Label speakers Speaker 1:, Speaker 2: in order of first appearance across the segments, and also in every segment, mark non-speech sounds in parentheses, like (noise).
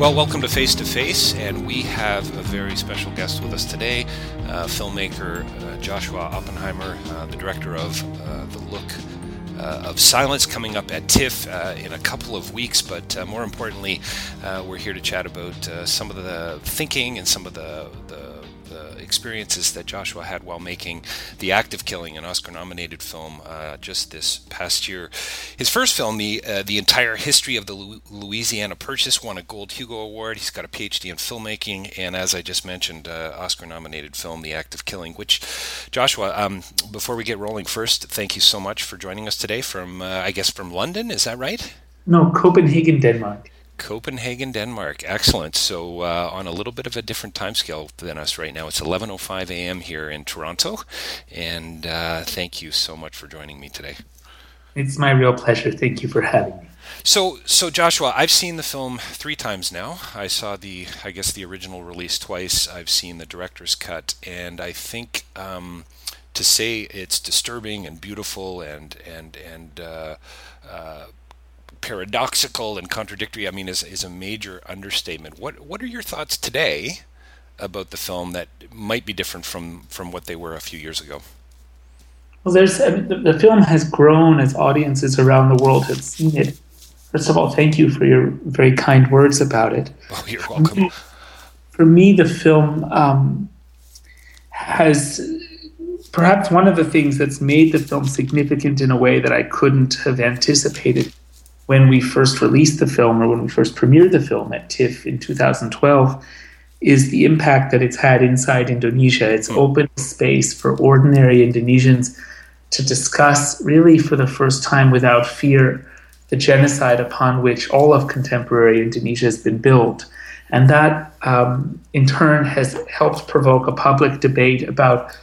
Speaker 1: Well, welcome to Face to Face, and we have a very special guest with us today, uh, filmmaker uh, Joshua Oppenheimer, uh, the director of uh, The Look uh, of Silence, coming up at TIFF uh, in a couple of weeks. But more importantly, we're here to chat about some of the thinking and some of the, the experiences that Joshua had while making The Act of Killing, an Oscar-nominated film uh, just this past year. His first film, the uh, the entire history of the Louisiana Purchase, won a Gold Hugo Award. He's got a PhD in filmmaking, and as I just mentioned, uh, Oscar-nominated film The Act of Killing. Which, Joshua, um, before we get rolling, first, thank you so much for joining us today from, uh, I guess, from London. Is that right?
Speaker 2: No, Copenhagen, Denmark.
Speaker 1: Copenhagen, Denmark. Excellent. So uh, on a little bit of a different time scale than us right now. It's 11:05 a.m. here in Toronto, and uh, thank you so much for joining me today.
Speaker 2: It's my real pleasure. Thank you for having me.
Speaker 1: So, so Joshua, I've seen the film three times now. I saw the, I guess, the original release twice. I've seen the director's cut, and I think um, to say it's disturbing and beautiful and and and uh, uh paradoxical and contradictory, I mean, is, is a major understatement. What what are your thoughts today about the film that might be different from from what they were a few years ago?
Speaker 2: Well, there's I mean, the, film has grown as audiences around the world have seen it. First of all, thank you for your very kind words about it. (laughs)
Speaker 1: Oh, you're welcome.
Speaker 2: For me, the film um, has perhaps one of the things that's made the film significant in a way that I couldn't have anticipated when we first released the film or when we first premiered the film at TIFF in 2012 is the impact that it's had inside Indonesia. It's mm. opened space for ordinary Indonesians to discuss, really for the first time without fear, the genocide upon which all of contemporary Indonesia has been built. And that, um, in turn, has helped provoke a public debate about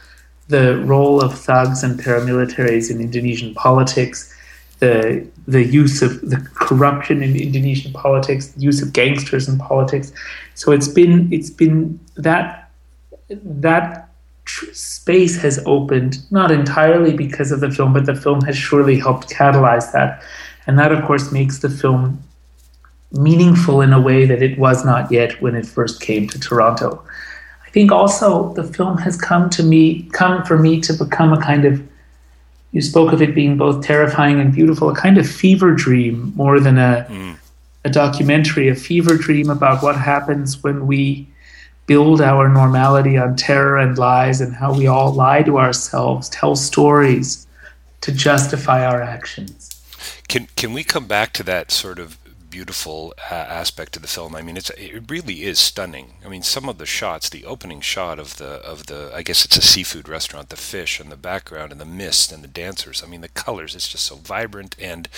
Speaker 2: the role of thugs and paramilitaries in Indonesian politics, the the use of the corruption in Indonesian politics, the use of gangsters in politics. So it's been it's been that that tr- space has opened not entirely because of the film, but the film has surely helped catalyze that, and that of course makes the film meaningful in a way that it was not yet when it first came to Toronto. I think also the film has come to me come for me to become a kind of you spoke of it being both terrifying and beautiful, a kind of fever dream more than a mm. a documentary, a fever dream about what happens when we build our normality on terror and lies and how we all lie to ourselves, tell stories to justify our actions.
Speaker 1: Can can we come back to that sort of beautiful uh, aspect of the film. I mean, it's it really is stunning. I mean, some of the shots, the opening shot of the of the I guess it's a seafood restaurant, the fish and the background and the mist and the dancers. I mean, the colors. It's just so vibrant and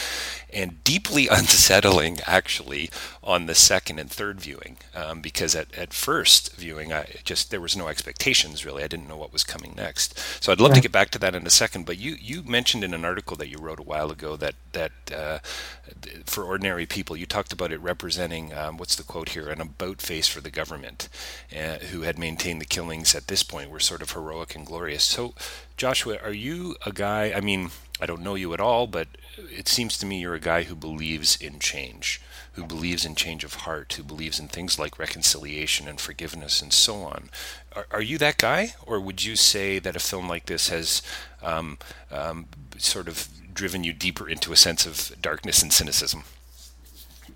Speaker 1: and deeply (laughs) unsettling actually on the second and third viewing um, because at, at first viewing I just there was no expectations really I didn't know what was coming next so I'd love to get back to that in a second but you you mentioned in an article that you wrote a while ago that that uh, for ordinary people you talked about it representing um, what's the quote here an about face for the government uh, who had maintained the killings at this point were sort of heroic and glorious so Joshua are you a guy I mean I don't know you at all but it seems to me you're a guy who believes in change who believes in change of heart, who believes in things like reconciliation and forgiveness and so on. Are, are you that guy, or would you say that a film like this has um, um, sort of driven you deeper into a sense of darkness and cynicism?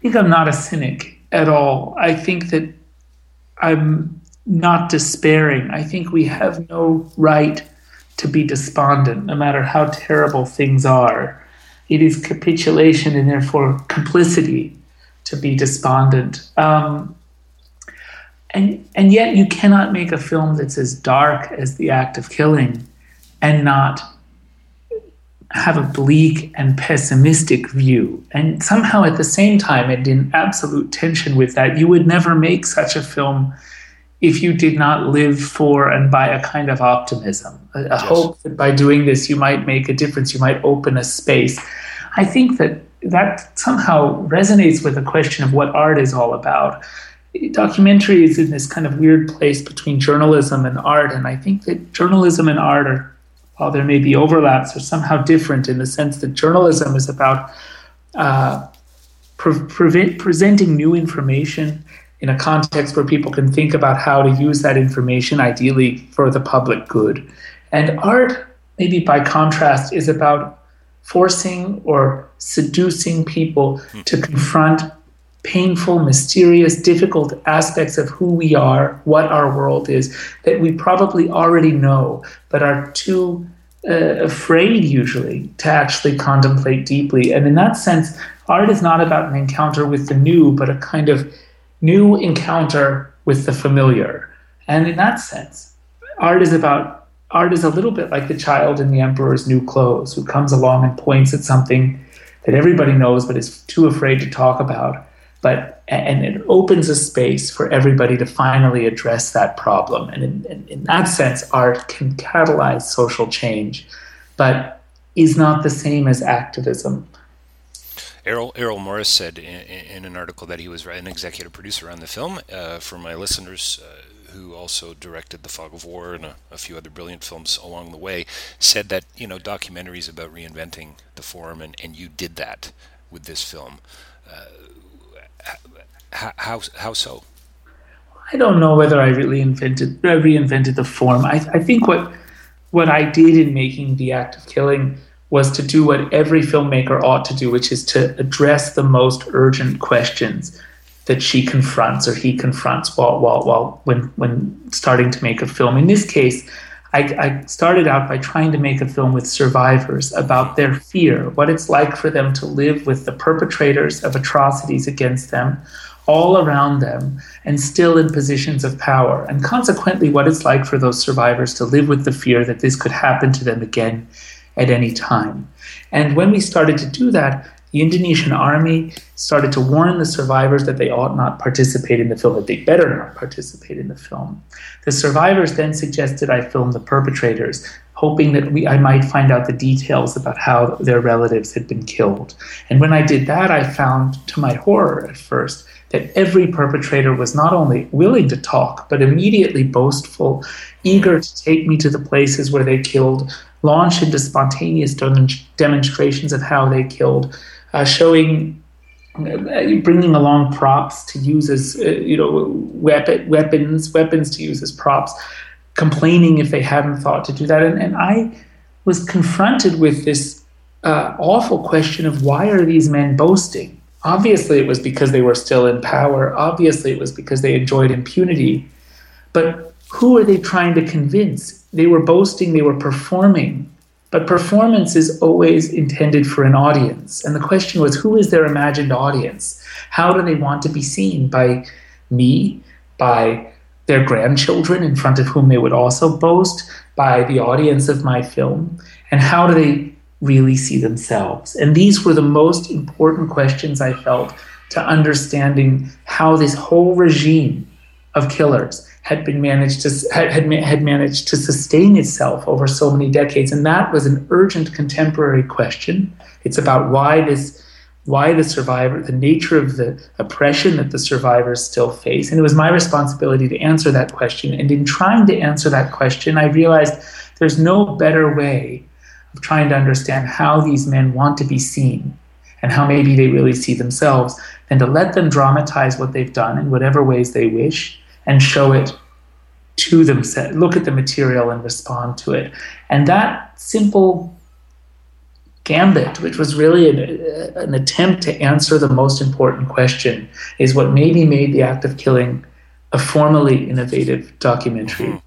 Speaker 2: Think I'm not a cynic at all. I think that I'm not despairing. I think we have no right to be despondent, no matter how terrible things are. It is capitulation and therefore complicity to be despondent. Um, and and yet you cannot make a film that's as dark as the act of killing and not have a bleak and pessimistic view. And somehow at the same time and in absolute tension with that, you would never make such a film if you did not live for and by a kind of optimism, a, a yes. hope that by doing this you might make a difference, you might open a space. I think that that somehow resonates with the question of what art is all about. Documentary is in this kind of weird place between journalism and art, and I think that journalism and art are, while there may be overlaps, are somehow different in the sense that journalism is about uh, pre- presenting new information in a context where people can think about how to use that information, ideally for the public good. And art, maybe by contrast, is about forcing or seducing people hmm. to confront painful, mysterious, difficult aspects of who we are, what our world is, that we probably already know, but are too uh, afraid usually to actually contemplate deeply. And in that sense, art is not about an encounter with the new, but a kind of new encounter with the familiar. And in that sense, art is about art is a little bit like the child in the emperor's new clothes who comes along and points at something that everybody knows but is too afraid to talk about but and it opens a space for everybody to finally address that problem and in, in, in that sense art can catalyze social change but is not the same as activism
Speaker 1: Errol, Errol Morris said in, in, an article that he was an executive producer on the film. Uh, for my listeners, uh, who also directed The Fog of War and a, a, few other brilliant films along the way, said that you know documentaries about reinventing the form, and, and you did that with this film. Uh, how, how so?
Speaker 2: I don't know whether I really invented reinvented the form. I, I think what what I did in making the act of killing was to do what every filmmaker ought to do, which is to address the most urgent questions that she confronts or he confronts while, while, while when, when starting to make a film. In this case, I, I started out by trying to make a film with survivors about their fear, what it's like for them to live with the perpetrators of atrocities against them all around them and still in positions of power, and consequently, what it's like for those survivors to live with the fear that this could happen to them again at any time. And when we started to do that, the Indonesian army started to warn the survivors that they ought not participate in the film, that they better not participate in the film. The survivors then suggested I film the perpetrators, hoping that we, I might find out the details about how their relatives had been killed. And when I did that, I found, to my horror at first, that every perpetrator was not only willing to talk, but immediately boastful, eager to take me to the places where they killed, launch into spontaneous demonstrations of how they killed, uh, showing uh, bringing along props to use as uh, you know weapon, weapons weapons to use as props complaining if they hadn't thought to do that. And, and i was confronted with this uh, awful question of why are these men boasting? Obviously it was because they were still in power. Obviously it was because they enjoyed impunity. But who are they trying to convince? They were boasting they were performing but performance is always intended for an audience. And the question was who is their imagined audience? How do they want to be seen? By me? By their grandchildren in front of whom they would also boast? By the audience of my film? And how do they really see themselves? And these were the most important questions I felt to understanding how this whole regime of killers had been managed to had, had managed to sustain itself over so many decades, and that was an urgent contemporary question. It's about why this why the survivor, the nature of the oppression that the survivors still face. And it was my responsibility to answer that question. And in trying to answer that question, I realized there's no better way of trying to understand how these men want to be seen and how maybe they really see themselves than to let them dramatize what they've done in whatever ways they wish and show it to them, look at the material and respond to it. And that simple gambit, which was really an, an, attempt to answer the most important question, is what maybe made The Act of Killing a formally innovative documentary. Mm-hmm.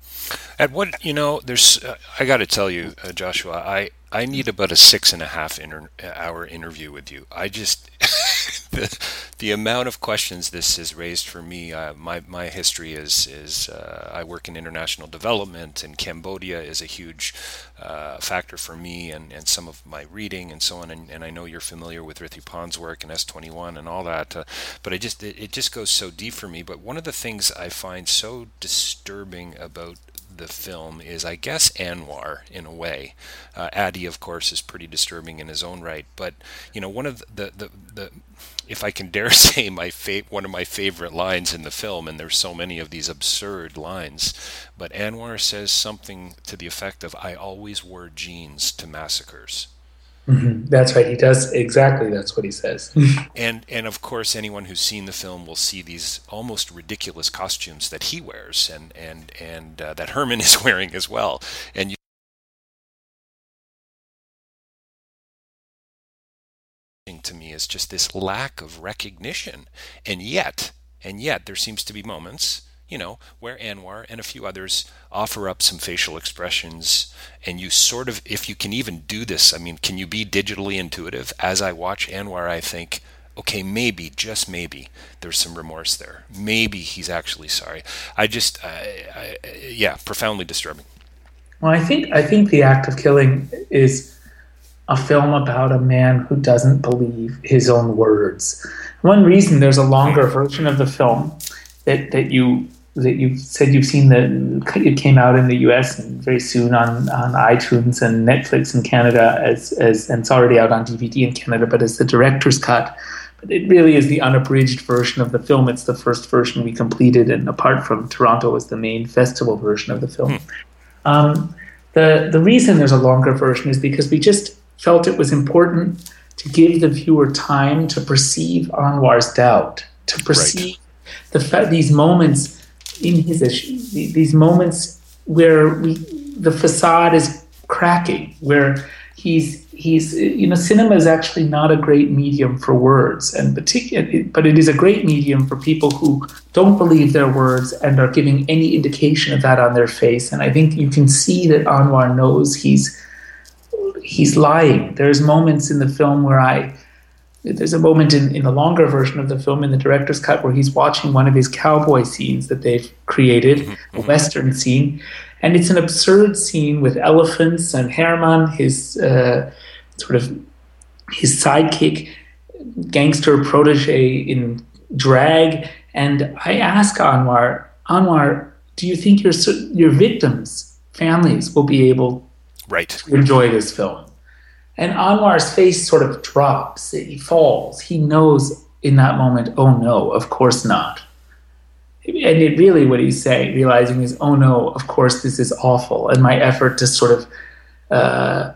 Speaker 1: At what you know, there's uh, I got to tell you, uh, Joshua, I I need about a six and a half inter- hour interview with you. I just (laughs) the, the amount of questions this has raised for me. Uh, my my history is is uh, I work in international development, and Cambodia is a huge uh, factor for me, and, and some of my reading and so on. And, and I know you're familiar with Rithy Panh's work and S21 and all that, uh, but I just it, it just goes so deep for me. But one of the things I find so disturbing about the film is, I guess, Anwar in a way. Uh, of course, is pretty disturbing in his own right. But you know, one of the the, the if I can (laughs) dare say, my fa- one of my favorite lines in the film, and there's so many of these absurd lines, but Anwar says something to the effect of, "I always wore jeans to massacres."
Speaker 2: Mm-hmm. That's right. He does exactly. That's what he says. (laughs)
Speaker 1: and and of course, anyone who's seen the film will see these almost ridiculous costumes that he wears, and and and uh, that Herman (laughs) is wearing as well. And you to me is just this lack of recognition, and yet and yet there seems to be moments you know, where Anwar and a few others offer up some facial expressions, and you sort of, if you can even do this, I mean, can you be digitally intuitive? As I watch Anwar, I think, okay, maybe, just maybe, there's some remorse there. Maybe he's actually sorry. I just, I, I, yeah, profoundly disturbing.
Speaker 2: Well, I think I think the act of killing is a film about a man who doesn't believe his own words. One reason there's a longer version of the film that, that you that you've said you've seen that it came out in the U.S. and very soon on, on iTunes and Netflix in Canada as as and it's already out on DVD in Canada, but as the director's cut. But it really is the unabridged version of the film. It's the first version we completed, and apart from Toronto, was the main festival version of the film. Hmm. Um, the the reason there's a longer version is because we just felt it was important to give the viewer time to perceive Anwar's doubt, to perceive right. the fact these moments in his these moments where we, the facade is cracking, where he's he's you know cinema is actually not a great medium for words and particular but it is a great medium for people who don't believe their words and are giving any indication of that on their face. And i think you can see that anwar knows he's he's lying. There's moments in the film where i there's a moment in, in the longer version of the film in the director's cut where he's watching one of his cowboy scenes that they've created mm-hmm. a western scene and it's an absurd scene with elephants and herman his uh, sort of his sidekick, gangster protege in drag. And I ask Anwar, Anwar, do you think your your victims' families will be able
Speaker 1: right.
Speaker 2: to enjoy this film? And Anwar's face sort of drops. He falls. He knows in that moment, oh no, of course not. And it really, what he's saying, realizing is, oh no, of course this is awful. And my effort to sort of uh,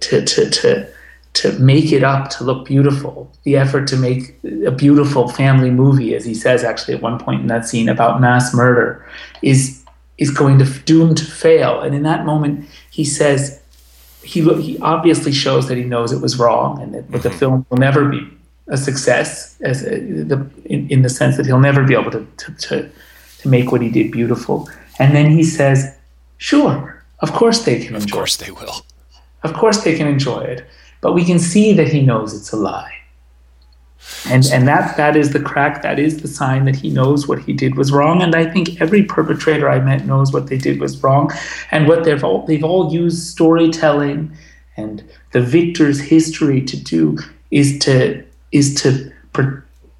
Speaker 2: to, to, to, to make it up to look beautiful, the effort to make a beautiful family movie, as he says actually at one point in that scene about mass murder, is is going to doomed to fail. And in that moment, he says he he obviously shows that he knows it was wrong, and that mm-hmm. the film will never be a success, as a, the, in, in the sense that he'll never be able to, to to to make what he did beautiful. And then he says, "Sure, of course they can enjoy.
Speaker 1: Of course they will."
Speaker 2: Of course they can enjoy it, but we can see that he knows it's a lie. And, and that, that is the crack, that is the sign that he knows what he did was wrong. And I think every perpetrator I met knows what they did was wrong. And what they've all, they've all used storytelling and the victor's history to do is to, is to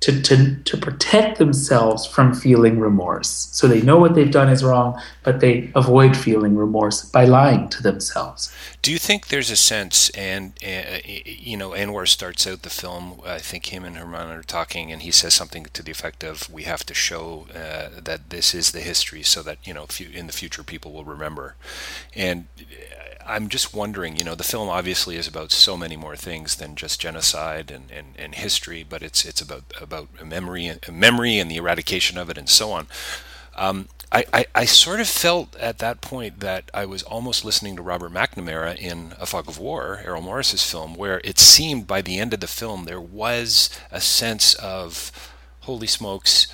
Speaker 2: to, to, to protect themselves from feeling remorse. So they know what they've done is wrong, but they avoid feeling remorse by lying to themselves.
Speaker 1: Do you think there's a sense, and uh, you know, Anwar starts out the film, I think him and Herman are talking, and he says something to the effect of, we have to show uh, that this is the history so that, you know, in the future people will remember. And I'm just wondering, you know, the film obviously is about so many more things than just genocide and, and, and history, but it's it's about about memory and memory and the eradication of it and so on. Um, I, I, I, sort of felt at that point that I was almost listening to Robert McNamara in A Fog of War, Errol Morris's film, where it seemed by the end of the film there was a sense of, holy smokes,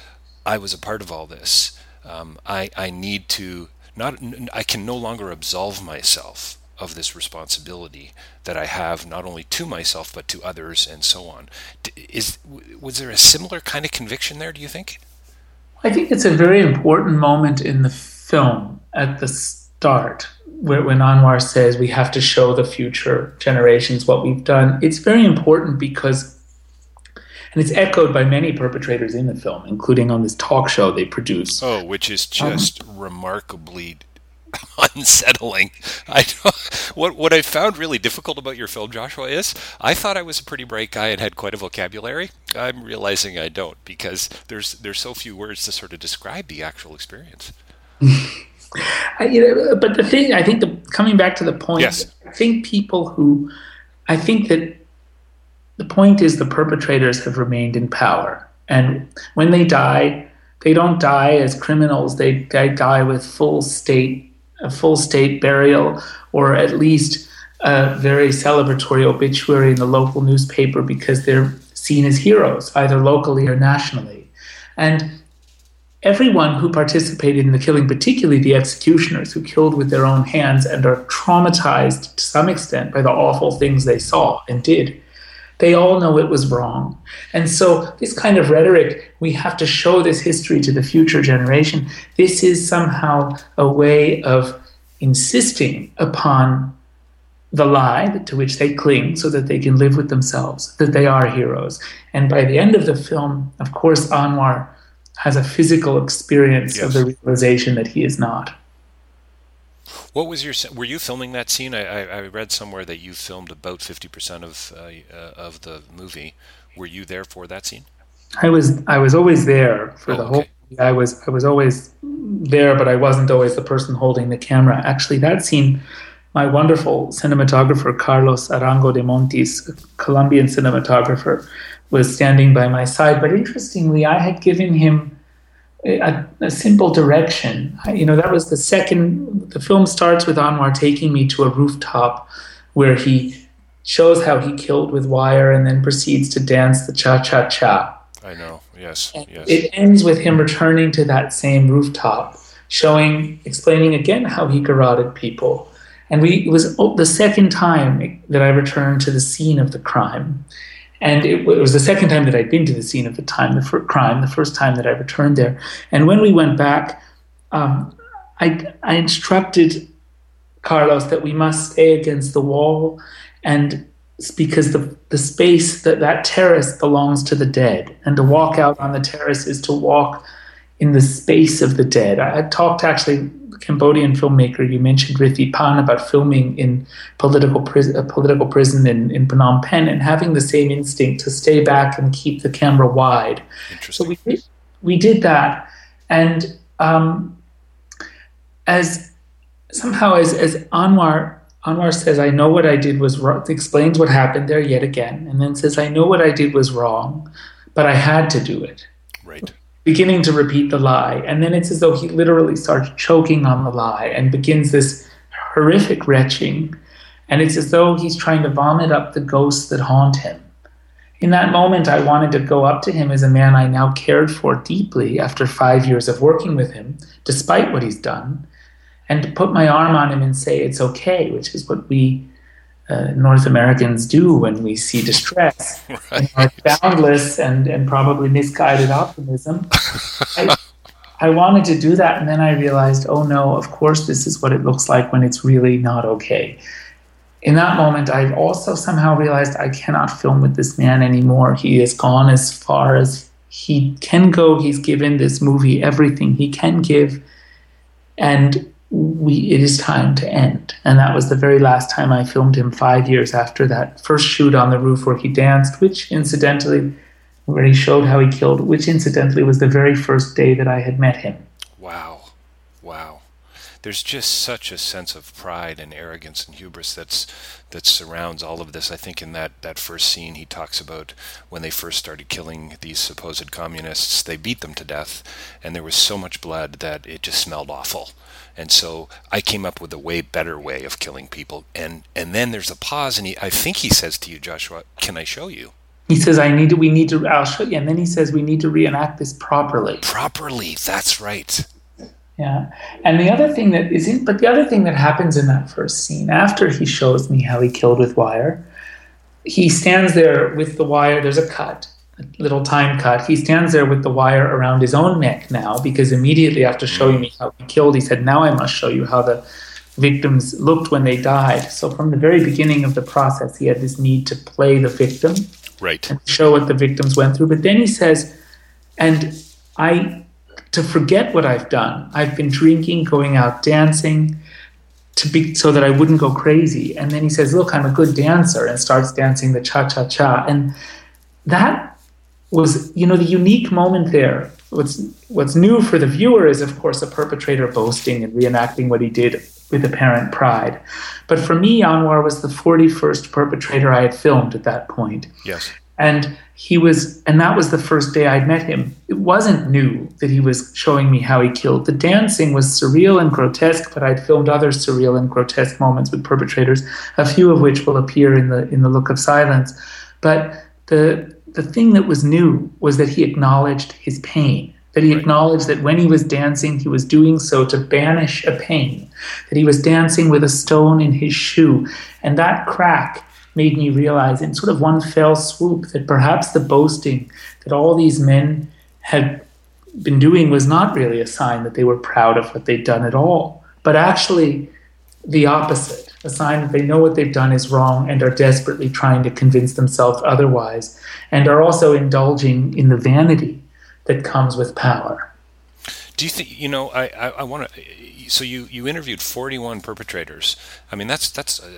Speaker 1: I was a part of all this. Um, I, I need to not I can no longer absolve myself of this responsibility that I have not only to myself but to others and so on. Is was there a similar kind of conviction there? Do you think?
Speaker 2: I think it's a very important moment in the film at the start where, when Anwar says we have to show the future generations what we've done. It's very important because and it's echoed by many perpetrators in the film, including on this talk show they produce.
Speaker 1: Oh, which is just um, remarkably (laughs) unsettling. I what what I found really difficult about your film, Joshua, is I thought I was a pretty bright guy and had quite a vocabulary. I'm realizing I don't because there's there's so few words to sort of describe the actual experience. (laughs)
Speaker 2: I, you know, but the thing I think the coming back to the point,
Speaker 1: yes.
Speaker 2: I think people who I think that the point is the perpetrators have remained in power, and when they die, they don't die as criminals. They, they die with full state a full state burial or at least a very celebratory obituary in the local newspaper because they're seen as heroes, either locally or nationally. And everyone who participated in the killing, particularly the executioners who killed with their own hands and are traumatized to some extent by the awful things they saw and did, they all know it was wrong. And so, this kind of rhetoric, we have to show this history to the future generation. This is somehow a way of insisting upon the lie to which they cling so that they can live with themselves, that they are heroes. And by the end of the film, of course, Anwar has a physical experience yes. of the realization that he is not.
Speaker 1: What was your? Were you filming that scene? I, I, I read somewhere that you filmed about fifty percent of uh, uh, of the movie. Were you there for that scene?
Speaker 2: I was. I was always there for oh, the whole. Okay. I was. I was always there, but I wasn't always the person holding the camera. Actually, that scene, my wonderful cinematographer Carlos Arango de Montes, a Colombian cinematographer, was standing by my side. But interestingly, I had given him a, a, simple direction. You know, that was the second. The film starts with Anwar taking me to a rooftop where he shows how he killed with wire and then proceeds to dance the cha cha cha.
Speaker 1: I know. Yes. Yes.
Speaker 2: It ends with him returning to that same rooftop, showing, explaining again how he garroted people. And we, it was the second time that I returned to the scene of the crime. And it, was the second time that I'd been to the scene of the time, the crime, the first time that I returned there. And when we went back, um, I, I instructed Carlos that we must stay against the wall and because the, the space that that terrace belongs to the dead and to walk out on the terrace is to walk in the space of the dead i, I talked actually cambodian filmmaker you mentioned Rithy Panh about filming in political prison a political prison in, in phnom penh and having the same instinct to stay back and keep the camera wide so we did, we did that and um, as somehow as, as anwar Anwar says, I know what I did was wrong, explains what happened there yet again, and then says, I know what I did was wrong, but I had to do it.
Speaker 1: Right.
Speaker 2: Beginning to repeat the lie. And then it's as though he literally starts choking on the lie and begins this horrific retching. And it's as though he's trying to vomit up the ghosts that haunt him. In that moment, I wanted to go up to him as a man I now cared for deeply after five years of working with him, despite what he's done and to put my arm on him and say it's okay, which is what we uh, North Americans do when we see distress. (laughs) Right. Our boundless and, and probably misguided optimism. I, (laughs) I wanted to do that, and then I realized, oh no, of course, this is what it looks like when it's really not okay. In that moment, I also somehow realized I cannot film with this man anymore. He has gone as far as he can go. He's given this movie everything he can give. And we it is time to end. And that was the very last time i filmed him five years after that first shoot on the roof where he danced which incidentally where he showed how he killed which incidentally was the very first day that i had met him.
Speaker 1: Wow. wow there's just such a sense of pride and arrogance and hubris that's that surrounds all of this. I think in that, that first scene he talks about when they first started killing these supposed communists, they beat them to death, and there was so much blood that it just smelled awful. And so I came up with a way better way of killing people. And and then there's a pause, and he, I think he says to you, Joshua, "Can I show you?"
Speaker 2: He says, "I need to. We need to. I'll show you." And then he says, "We need to reenact this properly."
Speaker 1: Properly. That's right.
Speaker 2: Yeah. And the other thing that is in, but the other thing that happens in that first scene, after he shows me how he killed with wire, he stands there with the wire. There's a cut, a little time cut. He stands there with the wire around his own neck now because immediately after showing me how he killed, he said, Now I must show you how the victims looked when they died. So from the very beginning of the process, he had this need to play the victim.
Speaker 1: Right.
Speaker 2: And show what the victims went through. But then he says, and I to forget what I've done. I've been drinking, going out dancing to be so that I wouldn't go crazy. And then he says, Look, I'm a good dancer and starts dancing the cha cha cha. And that was you know the unique moment there what's what's new for the viewer is of course a perpetrator boasting and reenacting what he did with apparent pride but for me anwar was the 41st perpetrator i had filmed at that point
Speaker 1: yes
Speaker 2: and he was and that was the first day i'd met him. It wasn't new that he was showing me how he killed. The dancing was surreal and grotesque but i'd filmed other surreal and grotesque moments with perpetrators a few of which will appear in the in the look of silence. But the the thing that was new was that he acknowledged his pain, that he acknowledged that when he was dancing, he was doing so to banish a pain, that he was dancing with a stone in his shoe. And that crack made me realize in sort of one fell swoop that perhaps the boasting that all these men had been doing was not really a sign that they were proud of what they'd done at all, but actually the opposite a sign that they know what they've done is wrong and are desperately trying to convince themselves otherwise, and are also indulging in the vanity that comes with power.
Speaker 1: Do you think you know? I I, I want to. So you you interviewed forty one perpetrators. I mean that's that's a,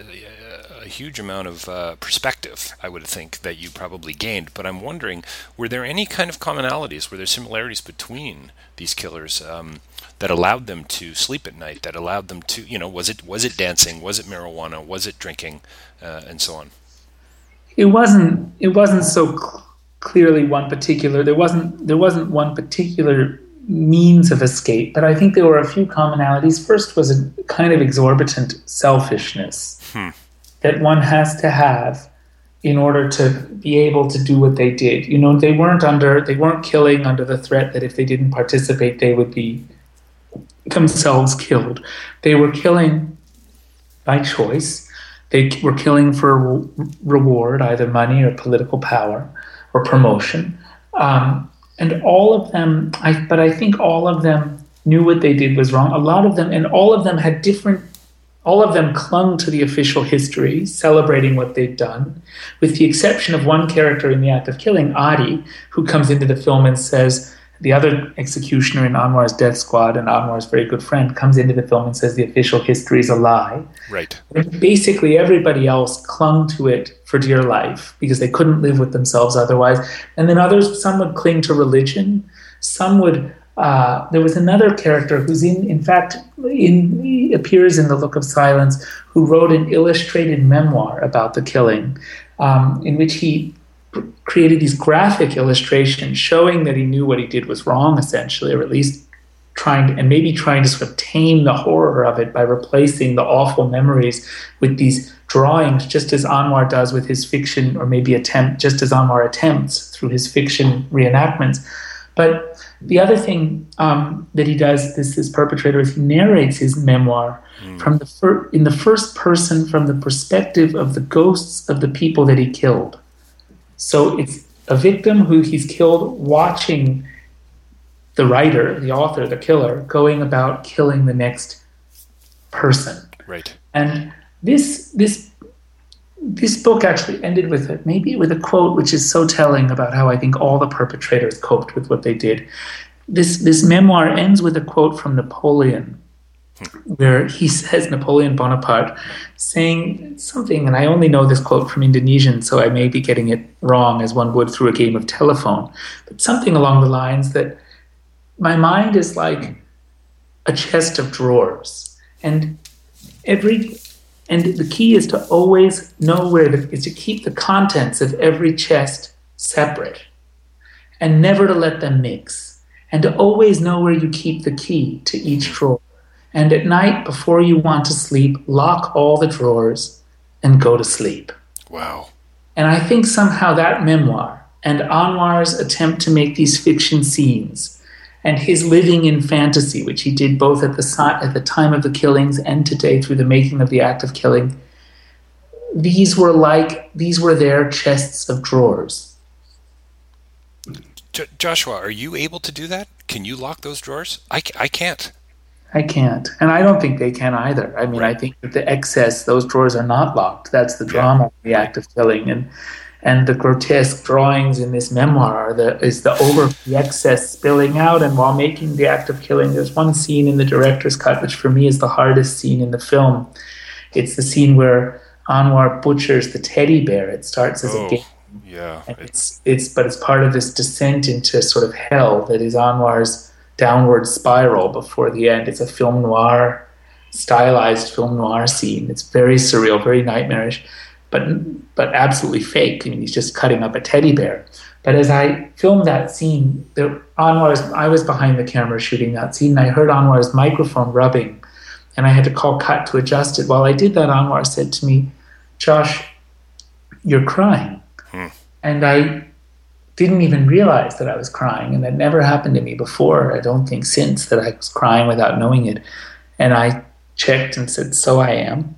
Speaker 1: a huge amount of uh, perspective. I would think that you probably gained. But I'm wondering, were there any kind of commonalities? Were there similarities between these killers? Um, that allowed them to sleep at night, that allowed them to, you know, was it was it dancing, was it marijuana, was it drinking, uh, and so on.
Speaker 2: It wasn't. It wasn't so cl- clearly one particular. There wasn't. There wasn't one particular means of escape, but I think there were a few commonalities. First was a kind of exorbitant selfishness. Hmm. That one has to have in order to be able to do what they did. You know, they weren't under they weren't killing under the threat that if they didn't participate they would be themselves killed. They were killing by choice. They were killing for reward, either money or political power or promotion. Um, and all of them, I, but I think all of them knew what they did was wrong. A lot of them, and all of them had different all of them clung to the official history, celebrating what they'd done, with the exception of one character in the act of killing, Adi, who comes into the film and says, the other executioner in Anwar's death squad and Anwar's very good friend comes into the film and says the official history is a lie.
Speaker 1: Right.
Speaker 2: And basically, everybody else clung to it for dear life because they couldn't live with themselves otherwise. And then others, some would cling to religion, some would uh, there was another character who's in, in fact, in, appears in the Look of Silence, who wrote an illustrated memoir about the killing, um, in which he created these graphic illustrations showing that he knew what he did was wrong, essentially, or at least trying to, and maybe trying to sort of tame the horror of it by replacing the awful memories with these drawings, just as Anwar does with his fiction, or maybe attempt, just as Anwar attempts through his fiction reenactments. But the other thing um, that he does, this this perpetrator, is he narrates his memoir mm. from the fir- in the first person from the perspective of the ghosts of the people that he killed. So it's a victim who he's killed watching the writer, the author, the killer, going about killing the next person.
Speaker 1: Right.
Speaker 2: And this this this book actually ended with a, maybe with a quote which is so telling about how I think all the perpetrators coped with what they did. This this memoir ends with a quote from Napoleon, where he (laughs) says Napoleon Bonaparte saying something, and I only know this quote from Indonesian, so I may be getting it wrong as one would through a game of telephone, but something along the lines that my mind is like a chest of drawers, and every and the key is to always know where the, is to keep the contents of every chest separate and never to let them mix. And to always know where you keep the key to each drawer. And at night, before you want to sleep, lock all the drawers and go to sleep.
Speaker 1: Wow.
Speaker 2: And I think somehow that memoir and Anwar's attempt to make these fiction scenes and his living in fantasy, which he did both at the, at the time of the killings and today through the making of the act of killing, these were like, these were their chests of drawers.
Speaker 1: J- Joshua, are you able to do that? Can you lock those drawers? I, I can't.
Speaker 2: I can't. And I don't think they can either. I mean, right. I think that the excess, those drawers are not locked. That's the drama yeah. of the act of killing. And and the grotesque drawings in this memoir the, is the over the excess spilling out and while making the act of killing there's one scene in the director's cut which for me is the hardest scene in the film. It's the scene where anwar butchers the teddy bear. It starts as oh, a game.
Speaker 1: yeah.
Speaker 2: It's it's but it's part of this descent into sort of hell that is anwar's downward spiral before the end. It's a film noir stylized film noir scene. It's very surreal very nightmarish. But but absolutely fake. I mean, he's just cutting up a teddy bear. But as I filmed that scene, the, Anwar's, I was behind the camera shooting that scene, and I heard Anwar's microphone rubbing, and I had to call cut to adjust it. While I did that, Anwar said to me, "Josh, you're crying," hmm. and I didn't even realize that I was crying, and that never happened to me before. I don't think since that I was crying without knowing it. And I checked and said, "So I am."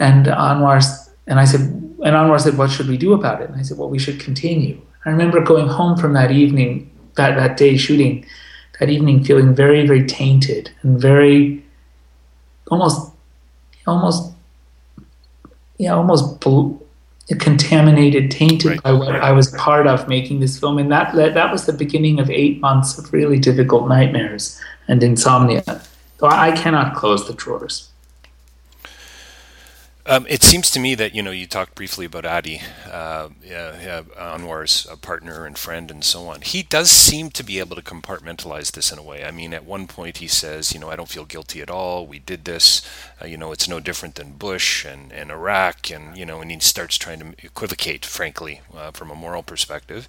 Speaker 2: And Anwar and I said, and Anwar said, what should we do about it? And I said, well, we should continue. I remember going home from that evening, that, that day shooting, that evening feeling very, very tainted and very, almost, almost, yeah, almost bl- contaminated, tainted right. by what I was part of making this film. And that, that was the beginning of eight months of really difficult nightmares and insomnia. So I cannot close the drawers.
Speaker 1: Um, it seems to me that you know you talked briefly about Adi, uh, yeah, Anwar's partner and friend, and so on. He does seem to be able to compartmentalize this in a way. I mean, at one point he says, you know, I don't feel guilty at all. We did this. Uh, you know, it's no different than Bush and, and Iraq, and you know, and he starts trying to equivocate, frankly, uh, from a moral perspective.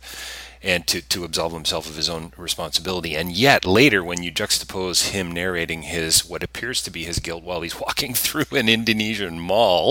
Speaker 1: and to, to absolve himself of his own responsibility. And yet later, when you juxtapose him narrating his what appears to be his guilt while he's (laughs) walking through an Indonesian mall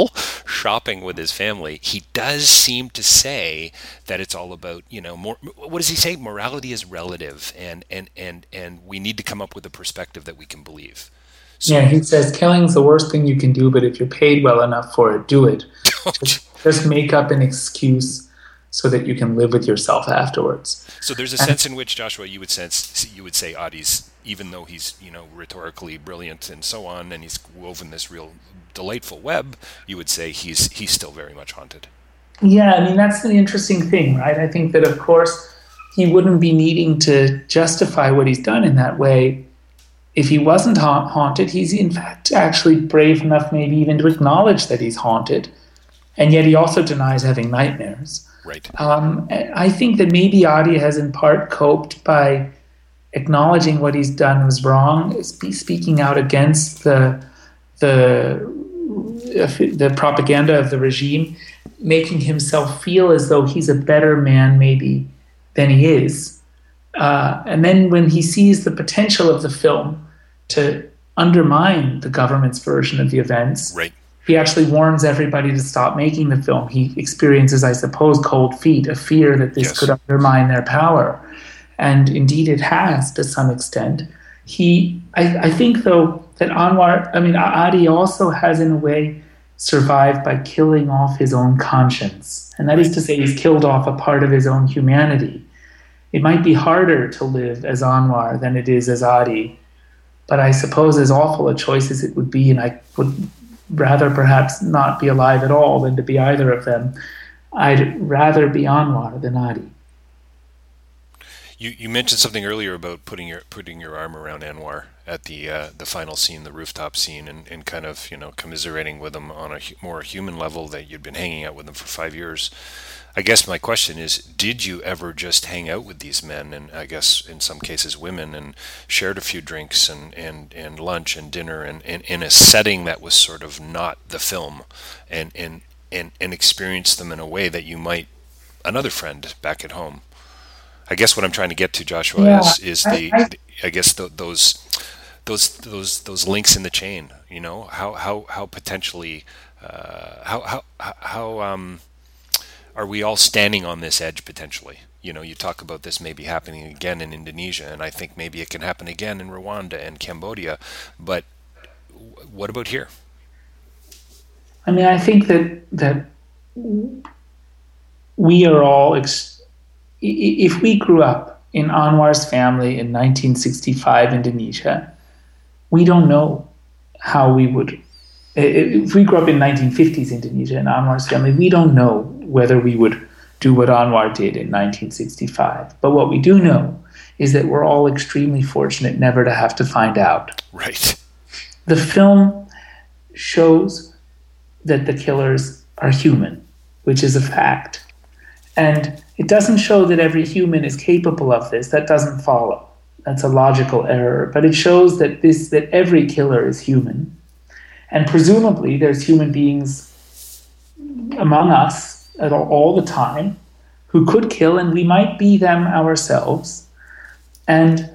Speaker 1: shopping with his family, he does seem to say that it's all about you know more. What does he say? Morality is relative, and and and and we need to come up with a perspective that we can believe.
Speaker 2: So, yeah, he says killing's the worst thing you can do, but if you're paid well enough for it, do it. (laughs) just, just make up an excuse so that you can live with yourself afterwards.
Speaker 1: So there's a and, sense in which Joshua, you would sense, you would say Adi's, even though he's you know rhetorically brilliant and so on, and he's woven this real delightful web, you would say he's he's still very much haunted.
Speaker 2: Yeah, I mean that's the interesting thing, right? I think that of course he wouldn't be needing to justify what he's done in that way if he wasn't ha- haunted, he's in fact actually brave enough, maybe even to acknowledge that he's haunted, and yet he also denies having nightmares.
Speaker 1: Right.
Speaker 2: Um, I think that maybe Adi has in part coped by acknowledging what he's done was wrong, is speaking out against the the the propaganda of the regime, making himself feel as though he's a better man maybe than he is. Uh, and then when he sees the potential of the film to undermine the government's version of the events.
Speaker 1: Right.
Speaker 2: He actually warns everybody to stop making the film. He experiences, I suppose, cold feet, a fear that this yes. could undermine their power. And indeed, it has to some extent. He, I, I think, though, that Anwar, I mean, Adi also has, in a way, survived by killing off his own conscience. And that is to say, he's killed off a part of his own humanity. It might be harder to live as Anwar than it is as Adi, but I suppose, as awful a choice as it would be, and I would rather perhaps not be alive at all than to be either of them, I'd rather be Anwar than Adi.
Speaker 1: You, you mentioned something earlier about putting your putting your arm around Anwar at the uh, the final scene, the rooftop scene, and, and kind of you know commiserating with him on a more human level that you'd been hanging out with him for five years. I guess my question is, did you ever just hang out with these men, and I guess in some cases women, and shared a few drinks and, and, and lunch and dinner, and, and in a setting that was sort of not the film, and and and and experience them in a way that you might another friend back at home? I guess what I'm trying to get to, Joshua, yeah, is is the, I, I, I guess the, those those those those links in the chain. You know how how how potentially uh, how how how um are we all standing on this edge potentially? You know, you talk about this maybe happening again in Indonesia, and I think maybe it can happen again in Rwanda and Cambodia. But what about here?
Speaker 2: I mean, I think that that we are all. Ex- if we grew up in Anwar's family in 1965 Indonesia, we don't know how we would. If we grew up in 1950s Indonesia in Anwar's family, we don't know whether we would do what Anwar did in 1965. But what we do know is that we're all extremely fortunate never to have to find out.
Speaker 1: Right.
Speaker 2: The film shows that the killers are human, which is a fact. And it doesn't show that every human is capable of this. That doesn't follow. That's a logical error. But it shows that this that every killer is human. And presumably there's human beings among us at all, all the time who could kill, and we might be them ourselves. And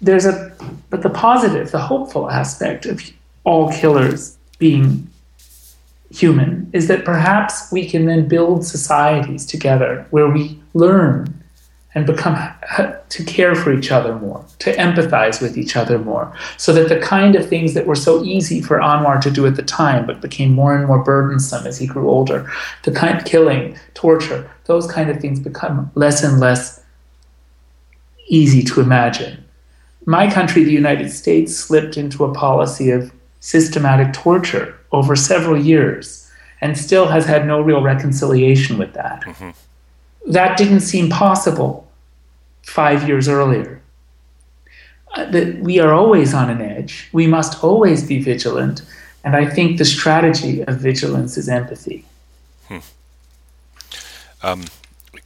Speaker 2: there's a, but the positive, the hopeful aspect of all killers being human is that perhaps we can then build societies together where we learn and become (laughs) to care for each other more, to empathize with each other more, so that the kind of things that were so easy for Anwar to do at the time, but became more and more burdensome as he grew older, the kind of killing, torture, those kind of things become less and less easy to imagine. My country, the United States, slipped into a policy of systematic torture over several years and still has had no real reconciliation with that. Mm-hmm that didn't seem possible five years earlier. Uh, that we are always on an edge. We must always be vigilant. And I think the strategy of vigilance is empathy. Hmm.
Speaker 1: Um,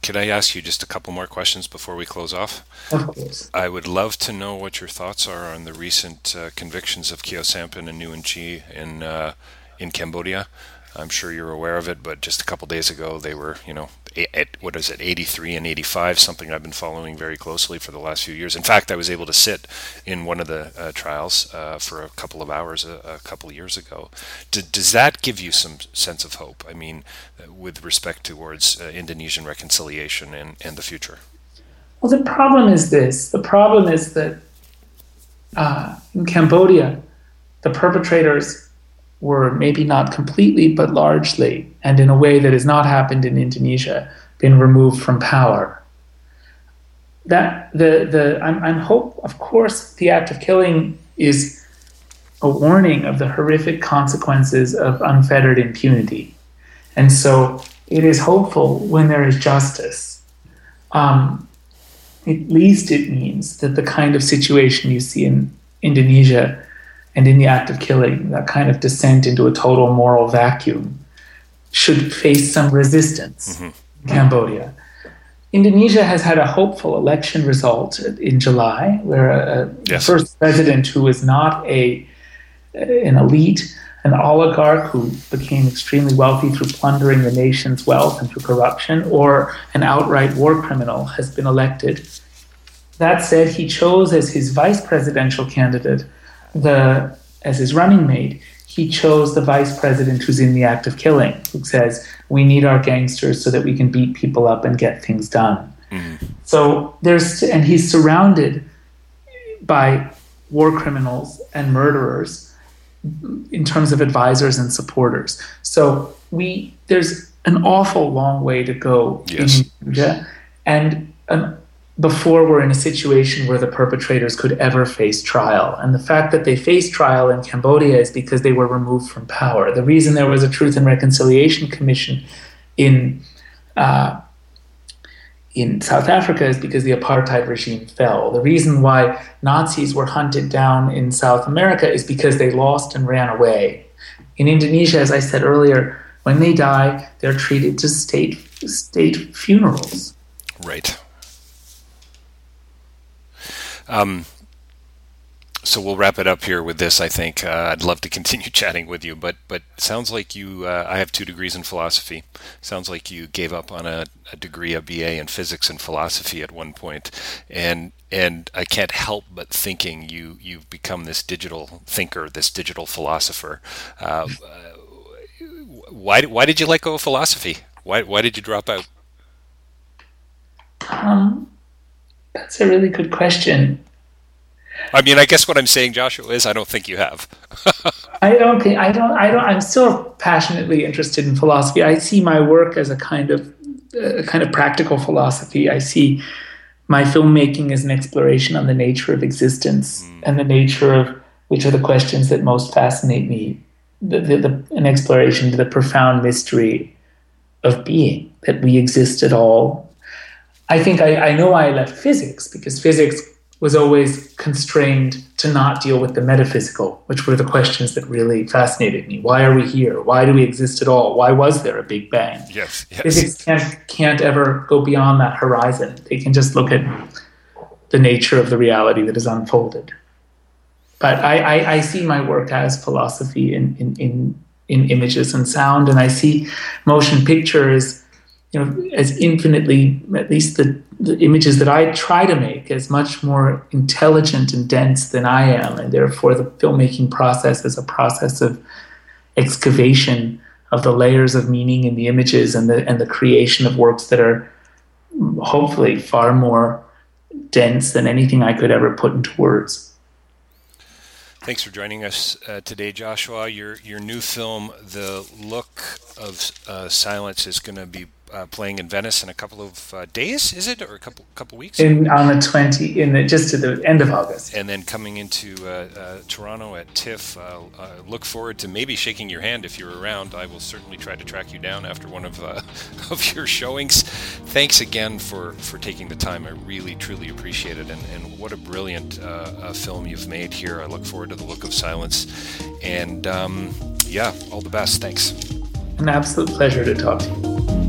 Speaker 1: could I ask you just a couple more questions before we close off?
Speaker 2: Of course.
Speaker 1: I would love to know what your thoughts are on the recent uh, convictions of Khieu Samphan and Nuon Chea in uh, in Cambodia. I'm sure you're aware of it, but just a couple days ago they were, you know, at what is it, 83 and 85, something I've been following very closely for the last few years. In fact, I was able to sit in one of the uh, trials uh, for a couple of hours a, a couple of years ago. D- does that give you some sense of hope? I mean, uh, with respect towards uh, Indonesian reconciliation and, and the future?
Speaker 2: Well, the problem is this the problem is that uh, in Cambodia, the perpetrators were maybe not completely, but largely, and in a way that has not happened in Indonesia, been removed from power. That the the I'm, I'm hope of course the act of killing is a warning of the horrific consequences of unfettered impunity, and so it is hopeful when there is justice. Um, at least it means that the kind of situation you see in Indonesia and in the act of killing, that kind of descent into a total moral vacuum, should face some resistance mm-hmm. in Cambodia. Indonesia has had a hopeful election result in July, where a, yes. first president who is not a an elite, an oligarch who became extremely wealthy through plundering the nation's wealth and through corruption, or an outright war criminal has been elected. That said, he chose as his vice presidential candidate the as his running mate, he chose the vice president who's in the act of killing, who says, We need our gangsters so that we can beat people up and get things done. Mm-hmm. So there's, and he's surrounded by war criminals and murderers in terms of advisors and supporters. So we, there's an awful long way to go
Speaker 1: yes. in
Speaker 2: India, and an before we're in a situation where the perpetrators could ever face trial. And the fact that they faced trial in Cambodia is because they were removed from power. The reason there was a Truth and Reconciliation Commission in uh, in South Africa is because the apartheid regime fell. The reason why Nazis were hunted down in South America is because they lost and ran away. In Indonesia, as I said earlier, when they die, they're treated to state state funerals.
Speaker 1: Right. Um, so we'll wrap it up here with this. I think uh, I'd love to (laughs) continue chatting with you, but but sounds like you. Uh, I have two degrees in philosophy. Sounds like you gave up on a, a, degree, a BA in physics and philosophy at one point, and and I can't help but thinking you you've become this digital thinker, this digital philosopher. Uh, why why did you let go of philosophy? Why why did you drop out?
Speaker 2: Um, that's a really good question.
Speaker 1: I mean, I guess what I'm saying, Joshua, is I don't think you have. (laughs)
Speaker 2: I don't think I don't. I don't. I'm still passionately interested in philosophy. I see my work as a kind of a kind of practical philosophy. I see my filmmaking as an exploration on the nature of existence mm. and the nature of which are the questions that most fascinate me. The, the, the, an exploration to the profound mystery of being that we exist at all I think I, I know I left physics because physics was always constrained to not deal with the metaphysical, which were the questions that really fascinated me. Why are we here? Why do we exist at all? Why was there a Big Bang?
Speaker 1: Yes, yes.
Speaker 2: Physics can't, can't ever go beyond that horizon. They can just look at the nature of the reality that is unfolded. But I, I, I see my work as philosophy in, in, in, in images and sound, and I see motion pictures you know, as infinitely, at least the, the images that I try to make, as much more intelligent and dense than I am, and therefore the filmmaking process is a process of excavation of the layers of meaning in the images and the and the creation of works that are hopefully far more dense than anything I could ever put into words.
Speaker 1: Thanks for joining us uh, today, Joshua. Your your new film, The Look of uh, Silence, is going to be uh, playing in Venice in a couple of uh, days, is it, or a couple couple weeks?
Speaker 2: In on the twenty, in the, just to the end of August,
Speaker 1: and then coming into uh, uh Toronto at TIFF. Uh, uh, look forward to maybe shaking your hand if you're around. I will certainly try to track you down after one of (laughs) of your showings. Thanks again for for taking the time. I really truly appreciate it, and, and what a brilliant film you've made here. I look forward to the look of silence, and um, yeah, all the best. Thanks.
Speaker 2: An absolute pleasure to talk to you.